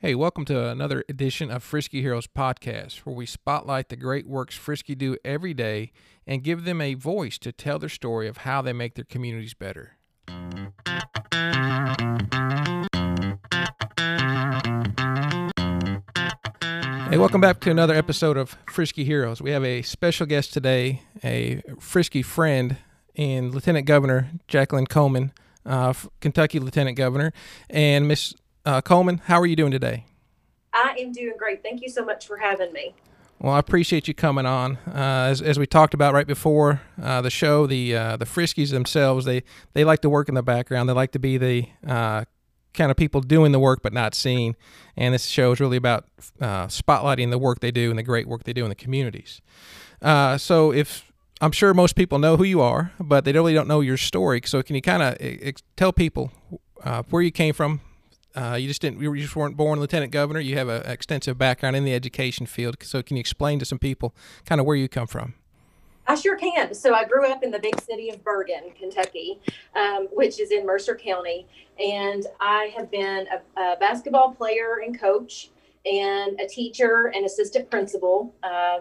Hey, welcome to another edition of Frisky Heroes Podcast, where we spotlight the great works Frisky do every day and give them a voice to tell their story of how they make their communities better. Hey, welcome back to another episode of Frisky Heroes. We have a special guest today, a Frisky friend, and Lieutenant Governor Jacqueline Coleman, uh, Kentucky Lieutenant Governor, and Miss uh, Coleman, how are you doing today? I am doing great. Thank you so much for having me. Well, I appreciate you coming on. Uh, as, as we talked about right before uh, the show, the uh, the Friskies themselves they they like to work in the background. They like to be the uh, kind of people doing the work but not seen. And this show is really about uh, spotlighting the work they do and the great work they do in the communities. Uh, so if I'm sure most people know who you are, but they really don't know your story. So can you kind of tell people where you came from, uh, you just didn't. You just weren't born lieutenant governor. You have an extensive background in the education field. So, can you explain to some people kind of where you come from? I sure can. So, I grew up in the big city of Burgin, Kentucky, um, which is in Mercer County, and I have been a, a, basketball player and coach, and a teacher and assistant principal. Uh,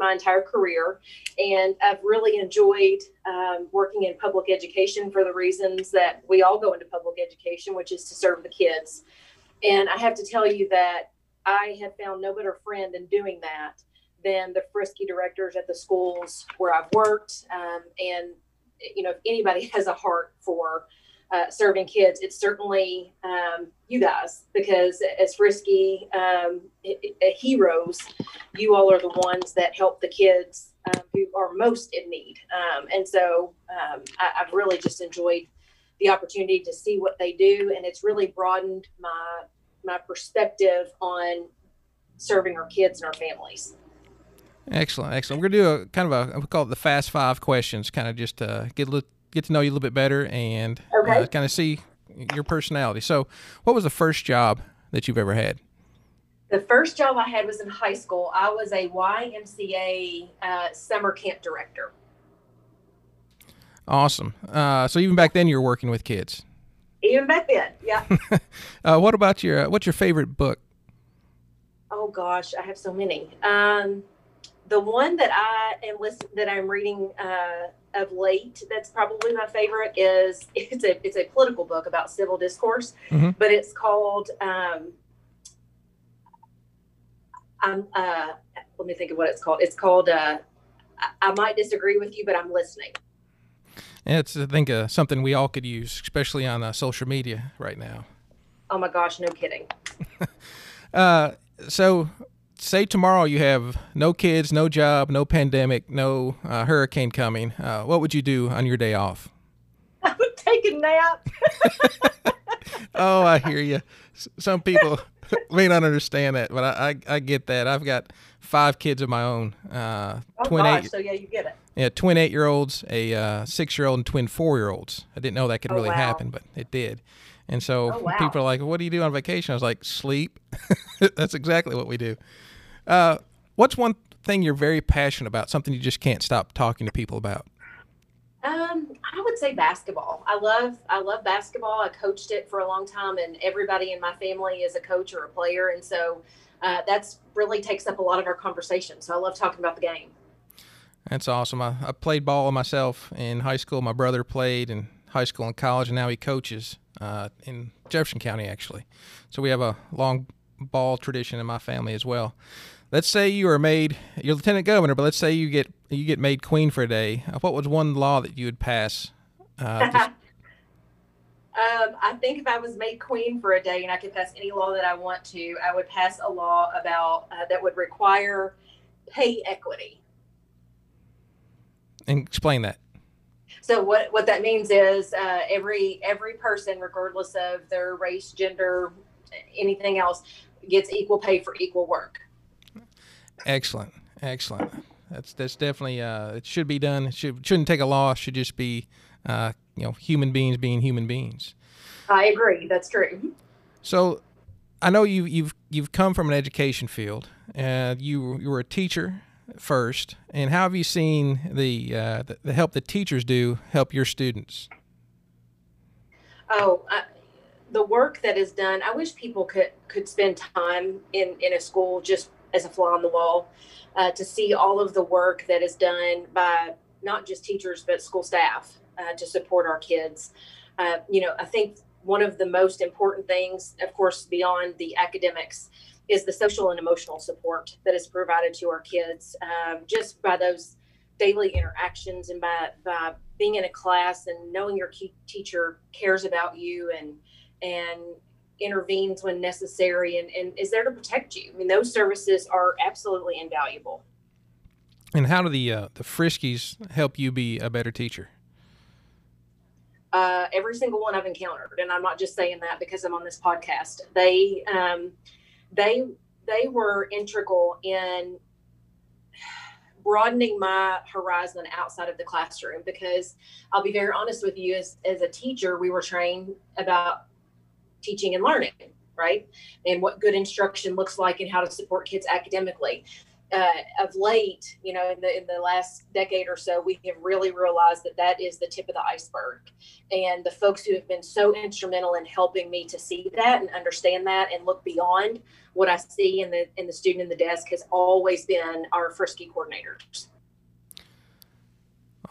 my entire career. And I've really enjoyed um, working in public education for the reasons that we all go into public education, which is to serve the kids. And I have to tell you that I have found no better friend in doing that than the frisky directors at the schools where I've worked. Um, and, you know, if anybody has a heart for uh, serving kids, it's certainly um, you guys because as Frisky um, heroes, you all are the ones that help the kids um, who are most in need. Um, and so um, I, have really just enjoyed the opportunity to see what they do, and it's really broadened my my perspective on serving our kids and our families. Excellent, excellent. We're gonna do a kind of a we call it the fast five questions, kind of just to get a little get to know you a little bit better and okay. uh, kind of see your personality. So, what was the first job that you've ever had? The first job I had was in high school. I was a YMCA uh, summer camp director. Awesome. Uh, so even back then, you were working with kids. Even back then, yeah. uh, what about your uh, what's your favorite book? Oh gosh, I have so many. Um, the one that I am listen that I'm reading uh, of late that's probably my favorite is it's a it's a political book about civil discourse, mm-hmm. but it's called um, I'm uh, let me think of what it's called. It's called uh, I, might disagree with you, but I'm listening. it's I think uh, something we all could use, especially on uh, social media right now. Oh my gosh, no kidding. uh, so say tomorrow you have no kids, no job, no pandemic, no uh, hurricane coming. Uh, what would you do on your day off? I would take a nap. oh, I hear you. Some people may not understand that, but I, I, I, get that. I've got five kids of my own. Uh, oh twin gosh, eight, so yeah, you get it. Yeah, twin eight year olds, a uh, six year old, and twin four year olds. I didn't know that could oh, really wow. happen, but it did. And so oh, wow. people are like, "What do you do on vacation?" I was like, "Sleep." That's exactly what we do. Uh, what's one thing you're very passionate about? Something you just can't stop talking to people about? Um, I would say basketball. I love I love basketball. I coached it for a long time, and everybody in my family is a coach or a player, and so uh, that's really takes up a lot of our conversation. So I love talking about the game. That's awesome. I, I played ball myself in high school. My brother played in high school and college, and now he coaches uh, in Jefferson County, actually. So we have a long ball tradition in my family as well. Let's say you are made you're lieutenant governor, but let's say you get you get made queen for a day. Uh, what was one law that you would pass? Uh, um, I think if I was made queen for a day and I could pass any law that I want to, I would pass a law about uh, that would require pay equity. And explain that. So what what that means is uh, every every person, regardless of their race, gender, anything else, gets equal pay for equal work. Excellent, excellent. That's that's definitely uh, it should be done. It should shouldn't take a law. It should just be uh, you know human beings being human beings. I agree. That's true. So, I know you you've you've come from an education field. and uh, you you were a teacher first, and how have you seen the uh, the, the help that teachers do help your students? Oh, the work that is done, I wish people could could spend time in in a school just as a fly on the wall uh, to see all of the work that is done by not just teachers but school staff uh, to support our kids. Uh, you know, I think one of the most important things, of course, beyond the academics, is the social and emotional support that is provided to our kids um, just by those daily interactions and by, by being in a class and knowing your teacher cares about you and and intervenes when necessary and, and is there to protect you. I mean, those services are absolutely invaluable. And how do the uh, the Friskies help you be a better teacher? Uh, every single one I've encountered, and I'm not just saying that because I'm on this podcast. They um, they they were integral in broadening my horizon outside of the classroom because I'll be very honest with you as, as a teacher we were trained about teaching and learning right and what good instruction looks like and how to support kids academically uh, of late, you know, in the in the last decade or so, we have really realized that that is the tip of the iceberg, and the folks who have been so instrumental in helping me to see that and understand that and look beyond what I see in the in the student in the desk has always been our Frisky coordinators.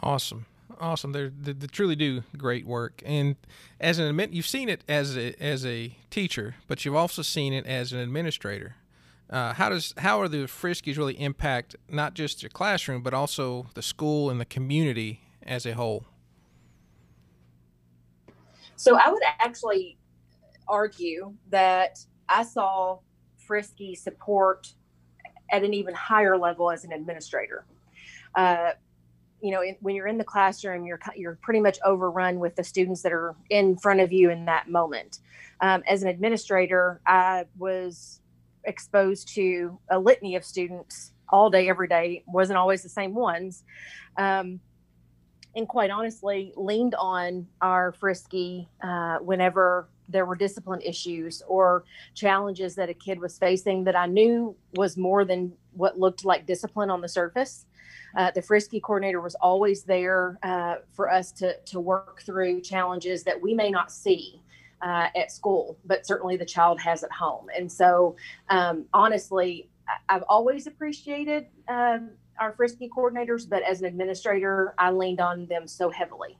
Awesome. Awesome. They're, they, they truly do great work. And as an admin, you've seen it as a, as a teacher, but you've also seen it as an administrator. Uh, how does how are the Friskies really impact not just your classroom but also the school and the community as a whole? So I would actually argue that I saw Frisky support at an even higher level as an administrator. Uh, you know, when you're in the classroom, you're you're pretty much overrun with the students that are in front of you in that moment. Um, as an administrator, I was exposed to a litany of students all day, every day. wasn't always the same ones. Um, and quite honestly, leaned on our frisky uh, whenever there were discipline issues or challenges that a kid was facing that I knew was more than what looked like discipline on the surface. Uh, the frisky coordinator was always there uh, for us to to work through challenges that we may not see uh, at school, but certainly the child has at home. And so, um, honestly, I've always appreciated um, our Frisky coordinators, but as an administrator, I leaned on them so heavily.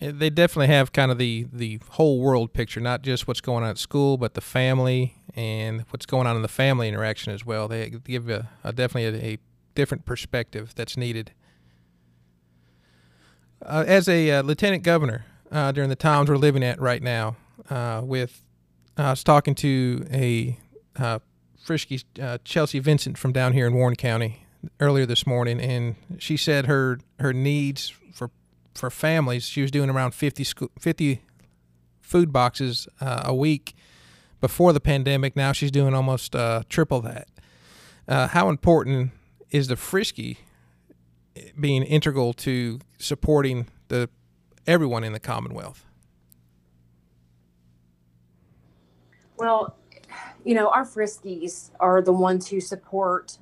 They definitely have kind of the, the whole world picture, not just what's going on at school, but the family and what's going on in the family interaction as well. They give a, a definitely a, a, different perspective that's needed. Uh, as a uh, lieutenant governor uh, during the times we're living at right now, uh, with I was talking to a uh, Frisky uh, Chelsea Vincent from down here in Warren County earlier this morning, and she said her her needs for for families. She was doing around 50, 50 food boxes uh, a week before the pandemic. Now she's doing almost uh, triple that. Uh, how important is the Frisky being integral to supporting the everyone in the Commonwealth? Well, you know, our Friskies are the ones who support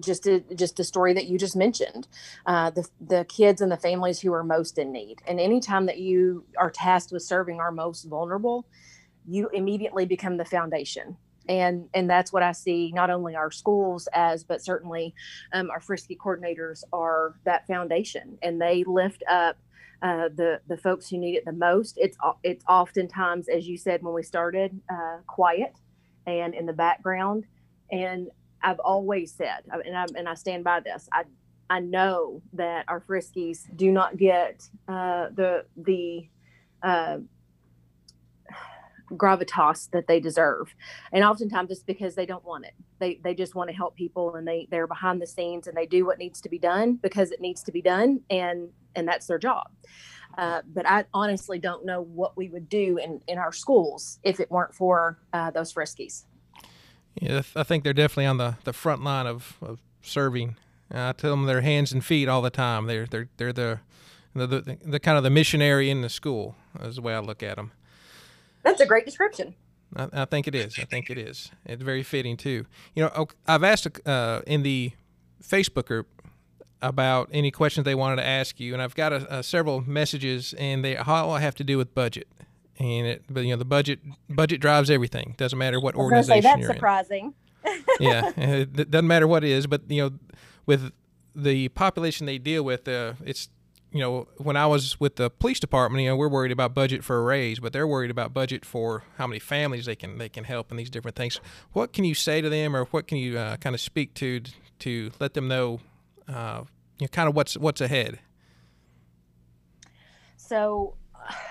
just a, just a story that you just mentioned uh, the, the kids and the families who are most in need and anytime that you are tasked with serving our most vulnerable you immediately become the foundation and and that's what i see not only our schools as but certainly um, our frisky coordinators are that foundation and they lift up uh, the the folks who need it the most. It's it's oftentimes, as you said when we started, uh, quiet and in the background. And I've always said, and I and I stand by this. I I know that our Friskies do not get uh, the the uh, gravitas that they deserve and oftentimes it's because they don't want it they they just want to help people and they they're behind the scenes and they do what needs to be done because it needs to be done and and that's their job uh, but I honestly don't know what we would do in, in our schools if it weren't for uh, those friskies. Yeah, I think they're definitely on the, the front line of, of serving. Uh, I tell them they're hands and feet all the time. They're they're they're the the, the, the kind of the missionary in the school is the way I look at them. That's a great description. I, I, think it is. I think it is. It's very fitting too. You know, I've asked uh, in the Facebook group about any questions they wanted to ask you, and I've got a, a several messages, and they all have to do with budget. and it, but you know the budget budget drives everything. Doesn't matter what organization say that's you're in. surprising. yeah, it doesn't matter what it is, but you know, with the population they deal with, uh, it's you know, when I was with the police department, you know, we're worried about budget for a raise, but they're worried about budget for how many families they can they can help and these different things. What can you say to them, or what can you uh, kind of speak to to let them know, uh, you know, kind of what's what's ahead? So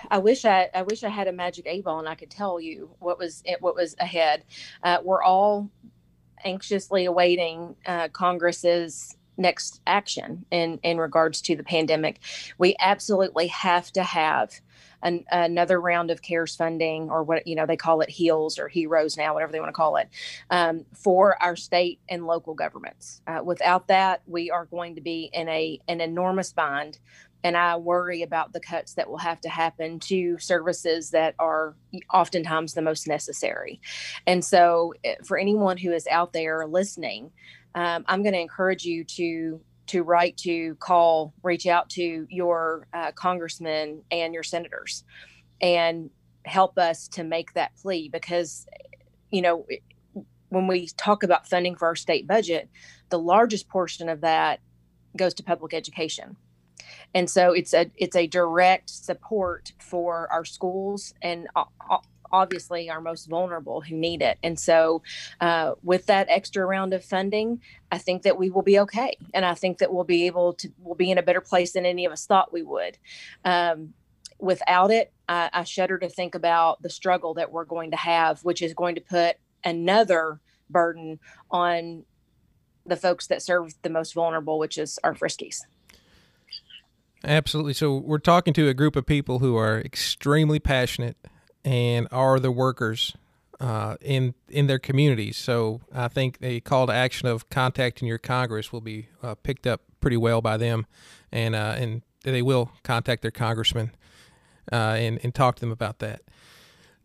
I wish I, I wish I had a magic eight ball and I could tell you what was what was ahead. Uh, we're all anxiously awaiting uh, Congress's next action in in regards to the pandemic. We absolutely have to have an, another round of CARES funding, or what you know they call it HEALS or HEROES now, whatever they want to call it, um, for our state and local governments. Uh, without that, we are going to be in a an enormous bind and I worry about the cuts that will have to happen to services that are oftentimes the most necessary. And so, eh, for anyone who is out there listening, um, I'm going to encourage you to to write to call reach out to your uh, congressmen and your senators and help us to make that plea because you know when we talk about funding for our state budget the largest portion of that goes to public education. And so it's a it's a direct support for our schools and obviously our most vulnerable who need it. And so uh, with that extra round of funding i think that we will be okay. And i think that we'll be able to we'll be in a better place than any of us thought we would. Um, without it I, I shudder to think about the struggle that we're going to have which is going to put another burden on the folks that serve the most vulnerable which is our friskies. Absolutely. So we're talking to a group of people who are extremely passionate and are the workers uh, in in their communities. So I think the call to action of contacting your Congress will be uh, picked up pretty well by them, and uh, and they will contact their congressman uh, and and talk to them about that.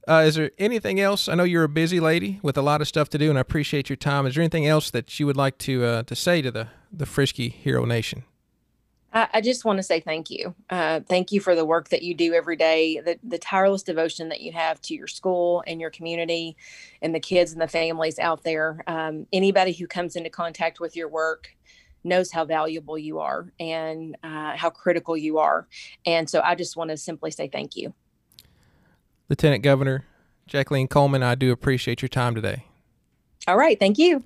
Uh, is there anything else? I know you're a busy lady with a lot of stuff to do, and I appreciate your time. Is there anything else that you would like to uh, to say to the the Frisky Hero Nation? I, I just want to say thank you. Uh, thank you for the work that you do every day, the, the tireless devotion that you have to your school and your community and the kids and the families out there. Um, anybody who comes into contact with your work knows how valuable you are and uh, how critical you are. And so I just want to simply say thank you. Lieutenant Governor Jacqueline Coleman, I do appreciate your time today. All right. Thank you.